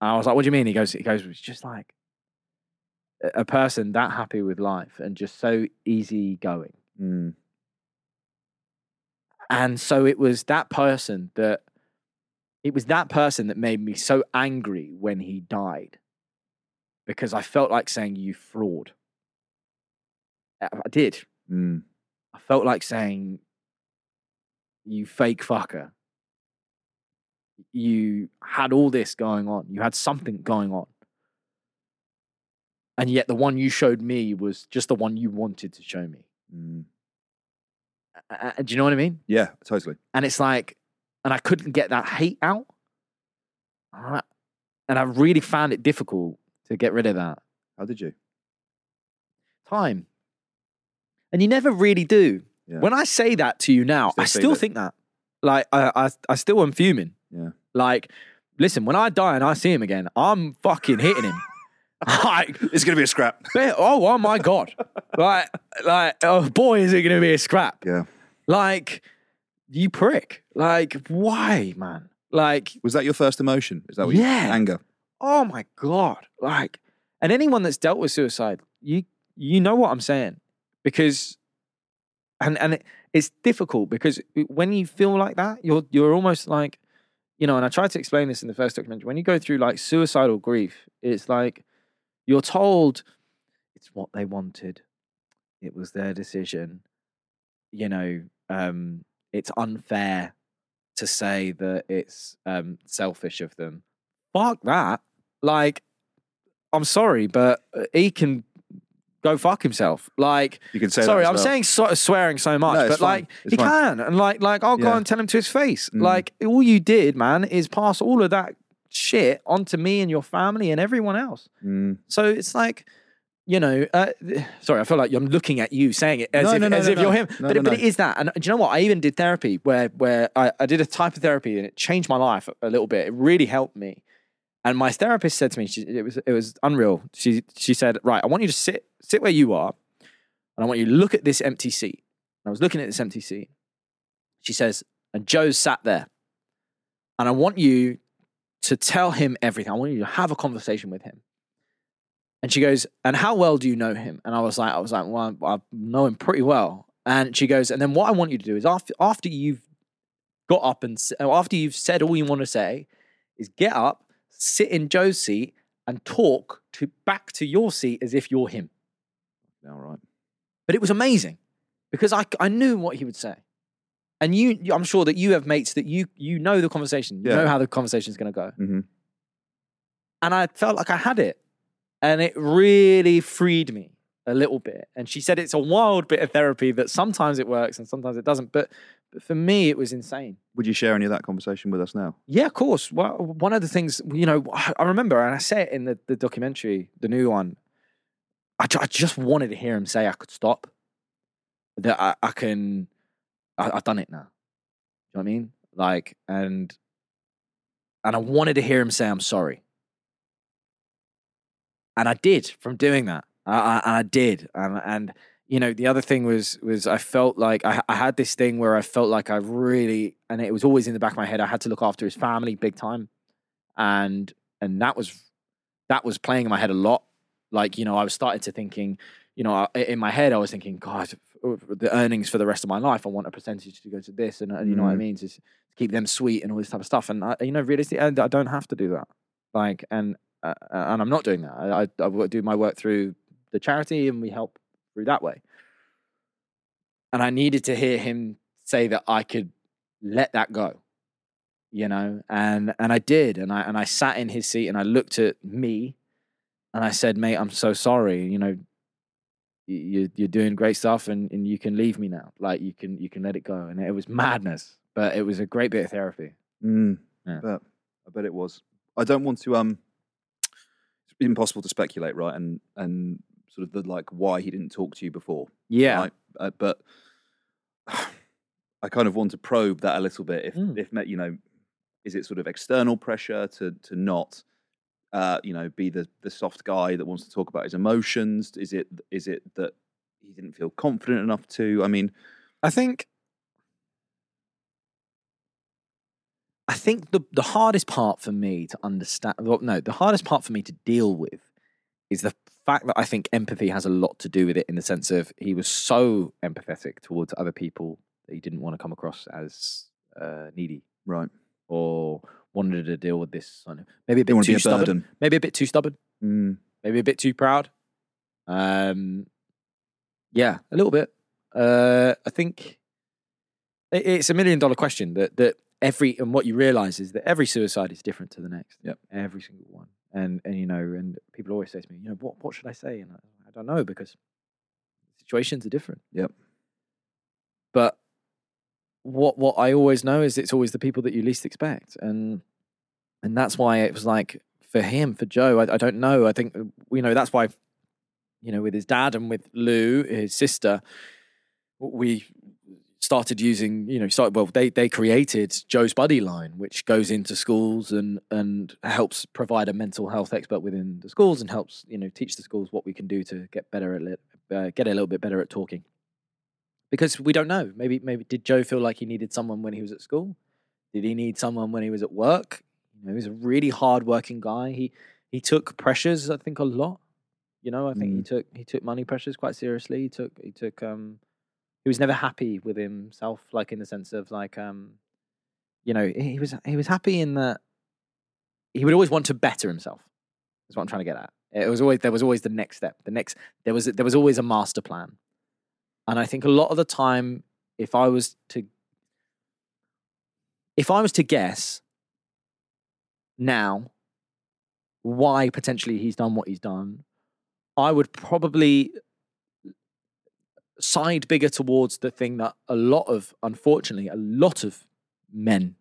And I was like, "What do you mean?" He goes, "He goes, it's just like a- person that happy with life and just so easy going." Mm. And so it was that person that it was that person that made me so angry when he died. Because I felt like saying you fraud. I I did. Mm. I felt like saying you fake fucker. You had all this going on. You had something going on. And yet the one you showed me was just the one you wanted to show me. Mm. Uh, do you know what I mean? Yeah, totally. and it's like, and I couldn't get that hate out. And I really found it difficult to get rid of that How did you? time. And you never really do. Yeah. When I say that to you now, Still I still think that. Like, I, I, I still am fuming. Yeah. Like, listen, when I die and I see him again, I'm fucking hitting him. Like, It's going to be a scrap. oh, oh my God. like, like, oh boy, is it going to be a scrap. Yeah. Like, you prick. Like, why, man? Like, Was that your first emotion? Is that what Yeah. you, anger? oh my god like and anyone that's dealt with suicide you you know what i'm saying because and and it, it's difficult because when you feel like that you're you're almost like you know and i tried to explain this in the first documentary when you go through like suicidal grief it's like you're told it's what they wanted it was their decision you know um it's unfair to say that it's um selfish of them fuck that. Like, I'm sorry, but uh, he can go fuck himself. Like, You can say that sorry, I'm well. saying so, swearing so much, No, but fine. like, It's he fine. can, and like, like I'll go Yeah. and tell him to his face. Mm. Like, all you did, man, is pass all of that shit onto me and your family and everyone else. Mm. So it's like. You know, uh, sorry, I feel like I'm looking at you saying it as No, if, no, no, as if you're him. But, but it is that. And do you know what? I even did therapy where where I, I did a type of therapy and it changed my life a little bit. It really helped me. And my therapist said to me, she, it was it was unreal. She she said, "Right, I want you to sit sit where you are, and I want you to look at this empty seat." And I was looking at this empty seat. She says, "And Joe's sat there, and I want you to tell him everything. I want you to have a conversation with him." And she goes, "And how well do you know him?" And I was like, "I was like, well, I know him pretty well." And she goes, "And then what I want you to do is after after you've got up and uh, after you've said all you want to say, is get up." sit in Joe's seat and talk to back to your seat as if you're him. All right. But it was amazing because I, I knew what he would say. And you, I'm sure that you have mates that you you know the conversation, you Yeah. know how the conversation is going to go. hmm And I felt like I had it, and it really freed me a little bit. And she said it's a wild bit of therapy that sometimes it works and sometimes it doesn't. But, but for me, it was insane. Would you share any of that conversation with us now? Yeah, of course. Well, one of the things, you know, I remember, and I say it in the, the documentary, the new one, I, I just wanted to hear him say I could stop. That I, I can, I, I've done it now. Do you know what I mean? Like, and, and I wanted to hear him say, I'm sorry. And I did from doing that. I, I, I did. And, and, you know, the other thing was, was I felt like I, I had this thing where I felt like I really, and it was always in the back of my head, I had to look after his family big time. And, and that was that was playing in my head a lot. Like, you know, I was starting to thinking, you know, in my head, I was thinking, God, the earnings for the rest of my life, I want a percentage to go to this, and uh, you know what I Mm. mean, to keep them sweet and all this type of stuff. And I, you know, realistically, I I don't have to do that. Like, and uh, and I'm not doing that. I, I, I do my work through the charity, and we help through that way. And I needed to hear him say that I could let that go, you know, and and I did, and I and I sat in his seat and I looked at me, and I said, "Mate, I'm so sorry. You know, you you're doing great stuff, and and you can leave me now. Like you can you can let it go." And it was madness, but it was a great bit of therapy. Mm, Yeah. But I bet it was. I don't want to. Um, it's impossible to speculate, right? And and sort of the like why he didn't talk to you before. Yeah. Right? Uh, but I kind of want to probe that a little bit. If Mm. if you know, is it sort of external pressure to to not, uh, you know, be the the soft guy that wants to talk about his emotions? Is it is it that he didn't feel confident enough to? I mean, I think I think the the hardest part for me to understand well, no, the hardest part for me to deal with is the fact that I think empathy has a lot to do with it in the sense of he was so empathetic towards other people that he didn't want to come across as uh, needy right? or wanted to deal with this maybe a bit Didn't want to too a stubborn, burden. maybe a bit too stubborn, Mm, maybe a bit too proud. Um, yeah, a little bit. Uh, I think it- it's a million dollar question that that every and what you realize is that every suicide is different to the next. Yep. every single one. And and you know, and people always say to me, you know, what what should I say? And I, I don't know because situations are different. Yep. What what I always know is it's always the people that you least expect, and and that's why it was like for him, for Joe. I, I don't know. I think uh, you know that's why you know with his dad and with Lou, his sister, we started using you know started well they they created Joe's Buddy line, which goes into schools and and helps provide a mental health expert within the schools and helps you know teach the schools what we can do to get better at uh, get a little bit better at talking because we don't know. Maybe maybe did Joe feel like he needed someone when he was at school? Did he need someone when he was at work? You know, he was a really hardworking guy. He he took pressures, I think, a lot. You know, I think he took he took money pressures quite seriously. He took he took um he was never happy with himself, like in the sense of like um you know, he he was he was happy in that he would always want to better himself. Is what I'm trying to get at. It was always there was always the next step. The next there was there was always a master plan. And I think a lot of the time, if I was to if I was to guess now why potentially he's done what he's done, I would probably side bigger towards the thing that a lot of, unfortunately, a lot of men,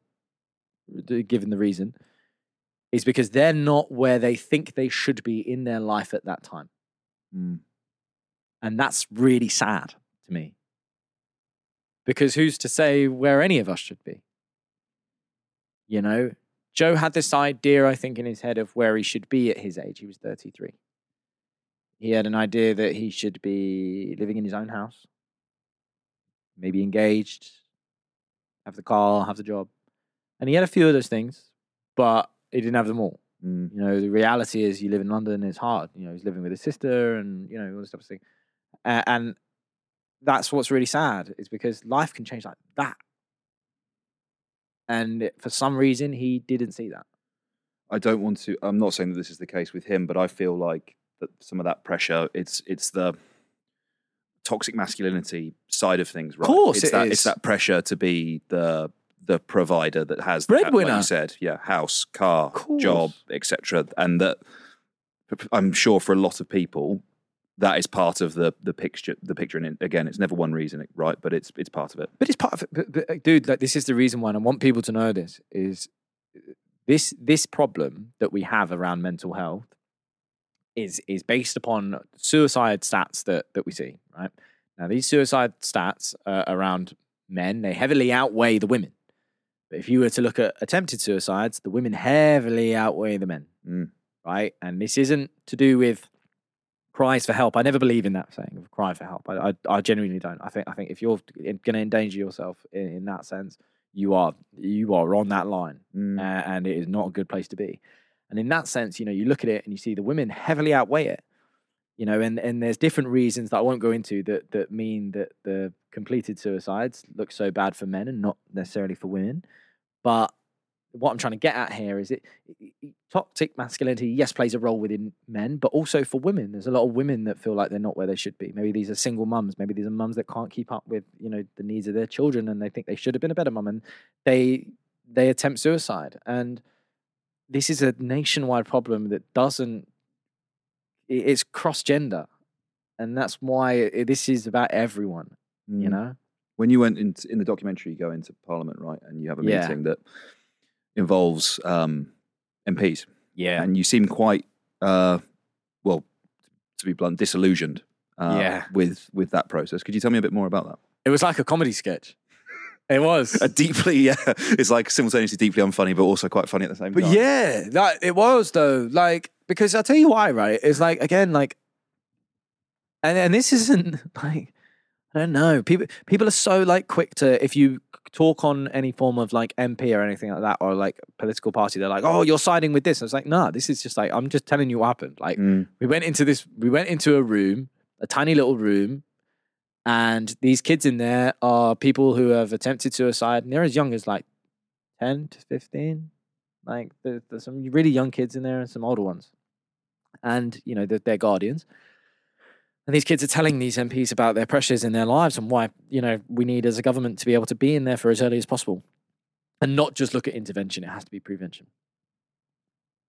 given the reason, is because they're not where they think they should be in their life at that time. mm, And that's really sad to me. Because who's to say where any of us should be? You know, Joe had this idea, I think, in his head of where he should be at his age. He was 33. He had an idea that he should be living in his own house, maybe engaged, have the car, have the job. And he had a few of those things, but he didn't have them all. mm. You know, the reality is you live in London, it's hard. You know, he's living with his sister and, you know, all this stuff. of thing. Uh, and that's what's really sad is because life can change like that. And for some reason, he didn't see that. I don't want to. I'm not saying that this is the case with him, but I feel like that some of that pressure. It's it's the toxic masculinity side of things, right? Of course it's it that is. it's that pressure to be the the provider that has the ha- like Breadwinner. you said, yeah, house, car, job, etc. And that I'm sure for a lot of people that is part of the the picture. The picture, and again, it's never one reason, right? But it's it's part of it. But it's part of it. But, but, dude, like, this is the reason why, and I want people to know this, is this this problem that we have around mental health is is based upon suicide stats that that we see, right? Now, these suicide stats uh, around men, they heavily outweigh the women. But if you were to look at attempted suicides, the women heavily outweigh the men, Mm. right? And this isn't to do with cries for help. I never believe in that saying of cry for help. I, I, I genuinely don't. I think I think if you're going to endanger yourself in, in that sense, you are you are on that line, Mm. uh, and it is not a good place to be. And in that sense, you know, you look at it and you see the women heavily outweigh it. You know, and, and there's different reasons that I won't go into that that mean that the completed suicides look so bad for men and not necessarily for women. But what I'm trying to get at here is it, it- toxic masculinity, yes, plays a role within men, but also for women. There's a lot of women that feel like they're not where they should be. Maybe these are single mums. Maybe these are mums that can't keep up with you know the needs of their children, and they think they should have been a better mum, and they they attempt suicide. And this is a nationwide problem that doesn't. It's cross gender, and that's why it, this is about everyone. You Mm. know. when you went into in the documentary, you go into Parliament, right, and you have a Yeah. meeting that involves um, MPs, Yeah. and you seem quite, uh, well, to be blunt, disillusioned. Uh, Yeah. with with that process. Could you tell me a bit more about that? It was like a comedy sketch. It was. a deeply, yeah, it's like simultaneously deeply unfunny, but also quite funny at the same But time. yeah, that it was though. Like because I'll tell you why, right? It's like again, like and and this isn't like I don't know. People people are so like quick to if you talk on any form of like MP or anything like that or like political party, they're like, Oh, you're siding with this. I was like, "Nah, this is just like I'm just telling you what happened. Like Mm. we went into this we went into a room, a tiny little room, and these kids in there are people who have attempted suicide and they're as young as like 10 to 15 like there's, there's some really young kids in there and some older ones and you know they're, they're guardians and these kids are telling these mps about their pressures in their lives and why you know we need as a government to be able to be in there for as early as possible and not just look at intervention it has to be prevention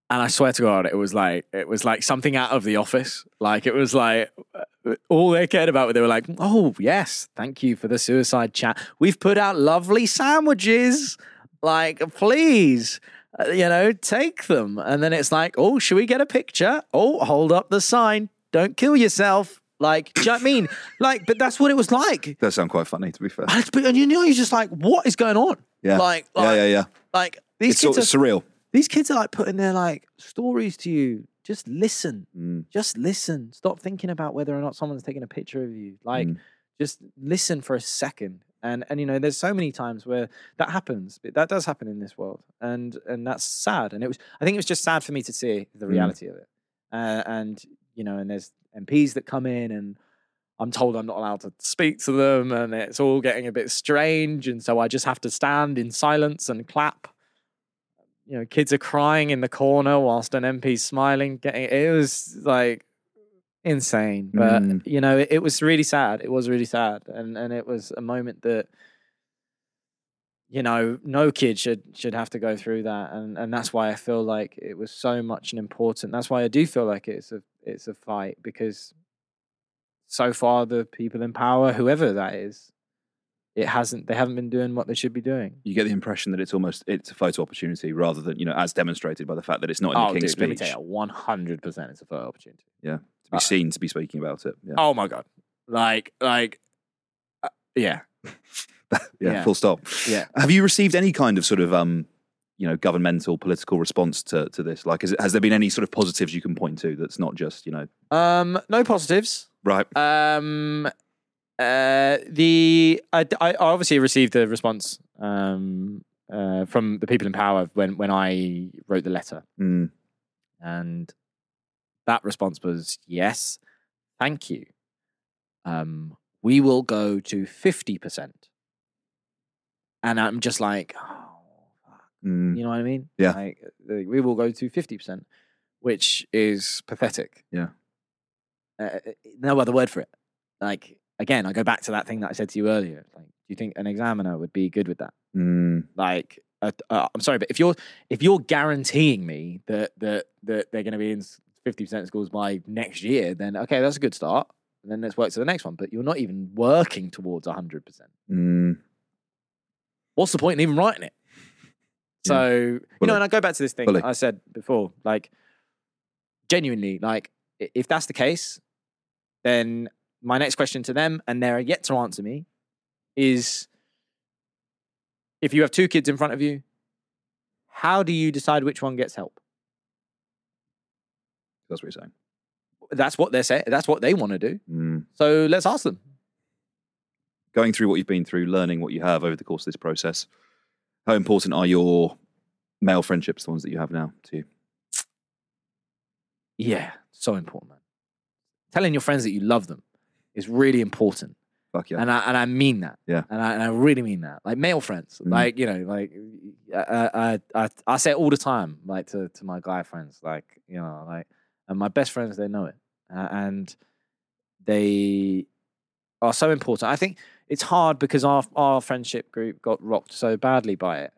and I swear to God, it was like it was like something out of the office. Like it was like uh, all they cared about. They were like, "Oh yes, thank you for the suicide chat. We've put out lovely sandwiches. Like please, uh, you know, take them." And then it's like, "Oh, should we get a picture? Oh, hold up the sign. Don't kill yourself." Like, do you know what I mean? Like, but that's what it was like. That sound quite funny, to be fair. And, but- and you know, you're just like, what is going on? Yeah, Like, yeah, like, yeah, yeah. like these It's kids sort of are surreal. these kids are like putting their like stories to you. Just listen. Mm. Just listen. Stop thinking about whether or not someone's taking a picture of you. Like, Mm. just listen for a second. And and you know, there's so many times where that happens. But that does happen in this world, and and that's sad. And it was. I think it was just sad for me to see the Mm. reality of it. Uh, and you know, and there's MPs that come in and. I'm told I'm not allowed to speak to them, and it's all getting a bit strange. And so I just have to stand in silence and clap you know, kids are crying in the corner whilst an MP's smiling. Getting it was like insane, but Mm. you know, it, it was really sad. It was really sad, and and it was a moment that you know no kid should should have to go through that, and and that's why I feel like it was so much an important. That's why I do feel like it's a it's a fight because so far the people in power, whoever that is. It hasn't. They haven't been doing what they should be doing. You get the impression that it's almost it's a photo opportunity rather than you know as demonstrated by the fact that it's not in Oh, the King's dude, let me speech. tell you, one hundred percent, it's a photo opportunity. Yeah, to be Uh, seen to be speaking about it. Yeah, Oh my god, like, like, uh, yeah, yeah, yeah. full stop. yeah. Have you received any kind of sort of um, you know, governmental political response to to this? Like, is it, has there been any sort of positives you can point to that's not just you know, Um, no positives. right? Um, uh, the I, I obviously received a response um uh from the people in power when when I wrote the letter, Mm, and that response was yes, thank you. Um, we will go to fifty percent, and I'm just like. Mm, You know what I mean? Yeah. Like, uh, we will go to 50%, which is pathetic. Yeah. Uh, no other word for it. Like, again, I go back to that thing that I said to you earlier. Like, do you think an examiner would be good with that? mm, Like, uh, uh, I'm sorry, but if you're if you're guaranteeing me that that that they're going to be in 50% of schools by next year, then okay, that's a good start. And then let's work to the next one. But you're not even working towards 100%. mm. what's the point in even writing it? So, you know, and I go back to this thing Fully. I said before, like, genuinely, like, if that's the case, then my next question to them, and they're yet to answer me, is if you have two kids in front of you, how do you decide which one gets help? That's what you're saying. That's what they're saying. That's what they want to do. Mm. So let's ask them. Going through what you've been through, learning what you have over the course of this process, how important are your male friendships, the ones that you have now, to you? Yeah, so important, man. Telling your friends that you love them is really important. Fuck yeah. And I and I mean that. Yeah. And I, and I really mean that. Like male friends. Mhm. Like, you know, like I, I I I say it all the time, like to, to my guy friends. Like, you know, like and my best friends, they know it. Uh, and they are so important. I think it's hard because our our friendship group got rocked so badly by it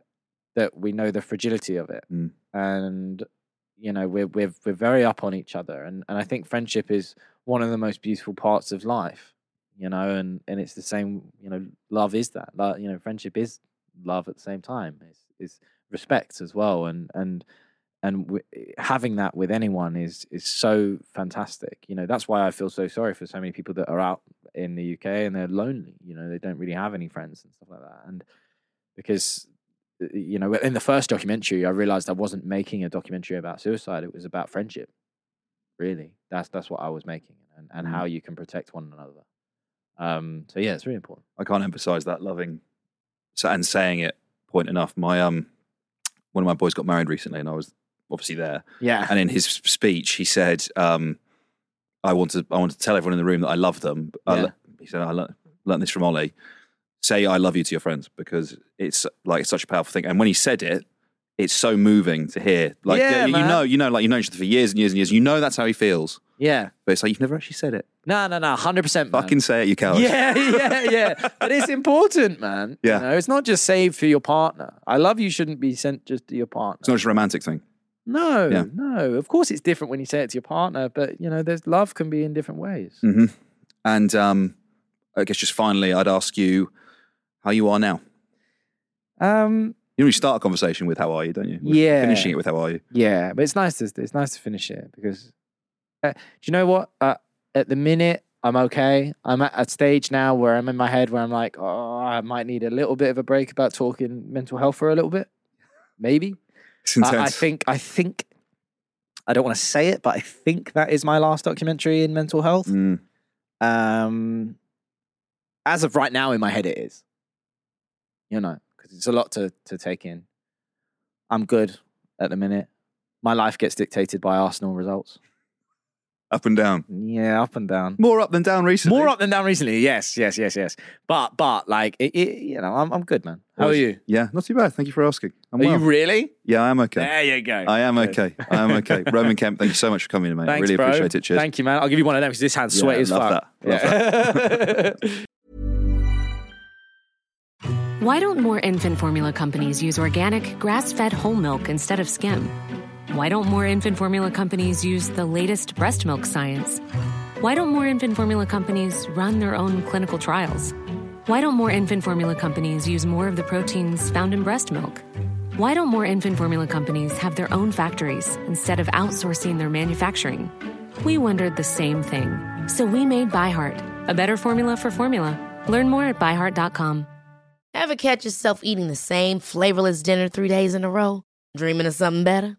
that we know the fragility of it. Mm. And you know, we're we're we're very up on each other. And and I think friendship is one of the most beautiful parts of life you know, and and it's the same, you know, love is that, Lo- you know, friendship is love at the same time. It's, it's respect as well, and and and w- having that with anyone is is so fantastic. You know, that's why I feel so sorry for so many people that are out in the UK and they're lonely. You know, they don't really have any friends and stuff like that, and because uh, you know, in the first documentary, I realized I wasn't making a documentary about suicide; it was about friendship. Really, that's that's what I was making, and, and how you can protect one another. Um, so yeah, it's really important. I can't emphasize that loving and saying it point enough. My um, one of my boys got married recently, and I was obviously there. Yeah. And in his speech, he said, um, "I want to, I want to tell everyone in the room that I love them." Yeah. le- he said, "I le- learned this from Ollie. Say I love you to your friends because it's like it's such a powerful thing." And when he said it, it's so moving to hear. Like Yeah, you, you know, you know, like you know each other for years and years and years. You know that's how he feels, Yeah. but it's like you've never actually said it. No, no, no, hundred percent. Fucking say it, you coward. Yeah, yeah, yeah. but it's important, man. Yeah. You know, it's not just saved for your partner. I love you shouldn't be sent just to your partner. It's not just a romantic thing. No, Yeah. no. Of course, it's different when you say it to your partner, but you know, there's love can be in different ways. hmm And um, I guess just finally, I'd ask you how you are now. Um, You normally start a conversation with "How are you?" don't you? With Yeah. Finishing it with "How are you?" yeah, but it's nice to it's nice to finish it because uh, do you know what? Uh, at the minute, I'm okay. I'm at a stage now where I'm in my head where I'm like, oh, I might need a little bit of a break about talking mental health for a little bit, maybe. It's I, I think I think I don't want to say it, but I think that is my last documentary in mental health. Mm. Um, as of right now, in my head, it is. You know, because it's a lot to to take in. I'm good at the minute. My life gets dictated by Arsenal results. Up and down. Yeah, up and down. More up than down recently. More up than down recently. Yes, yes, yes, yes. But but like it, it, you know, I'm I'm good, man. How are you? Yeah, not too bad. Thank you for asking. I'm Are well. you really? Yeah, I am okay. There you go. I am Good. okay. I am okay. Roman Kemp, thank you so much for coming in, mate. I Thanks, really bro. appreciate it. Cheers. Thank you, man. I'll give you one of them because this hand's Yeah, sweaty as love fuck. that. Love Yeah. Why don't more infant formula companies use organic, grass fed whole milk instead of skim? Why don't more infant formula companies use the latest breast milk science? Why don't more infant formula companies run their own clinical trials? Why don't more infant formula companies use more of the proteins found in breast milk? Why don't more infant formula companies have their own factories instead of outsourcing their manufacturing? We wondered the same thing. So we made ByHeart, a better formula for formula. Learn more at byheart.com. Ever catch yourself eating the same flavorless dinner three days in a row? Dreaming of something better?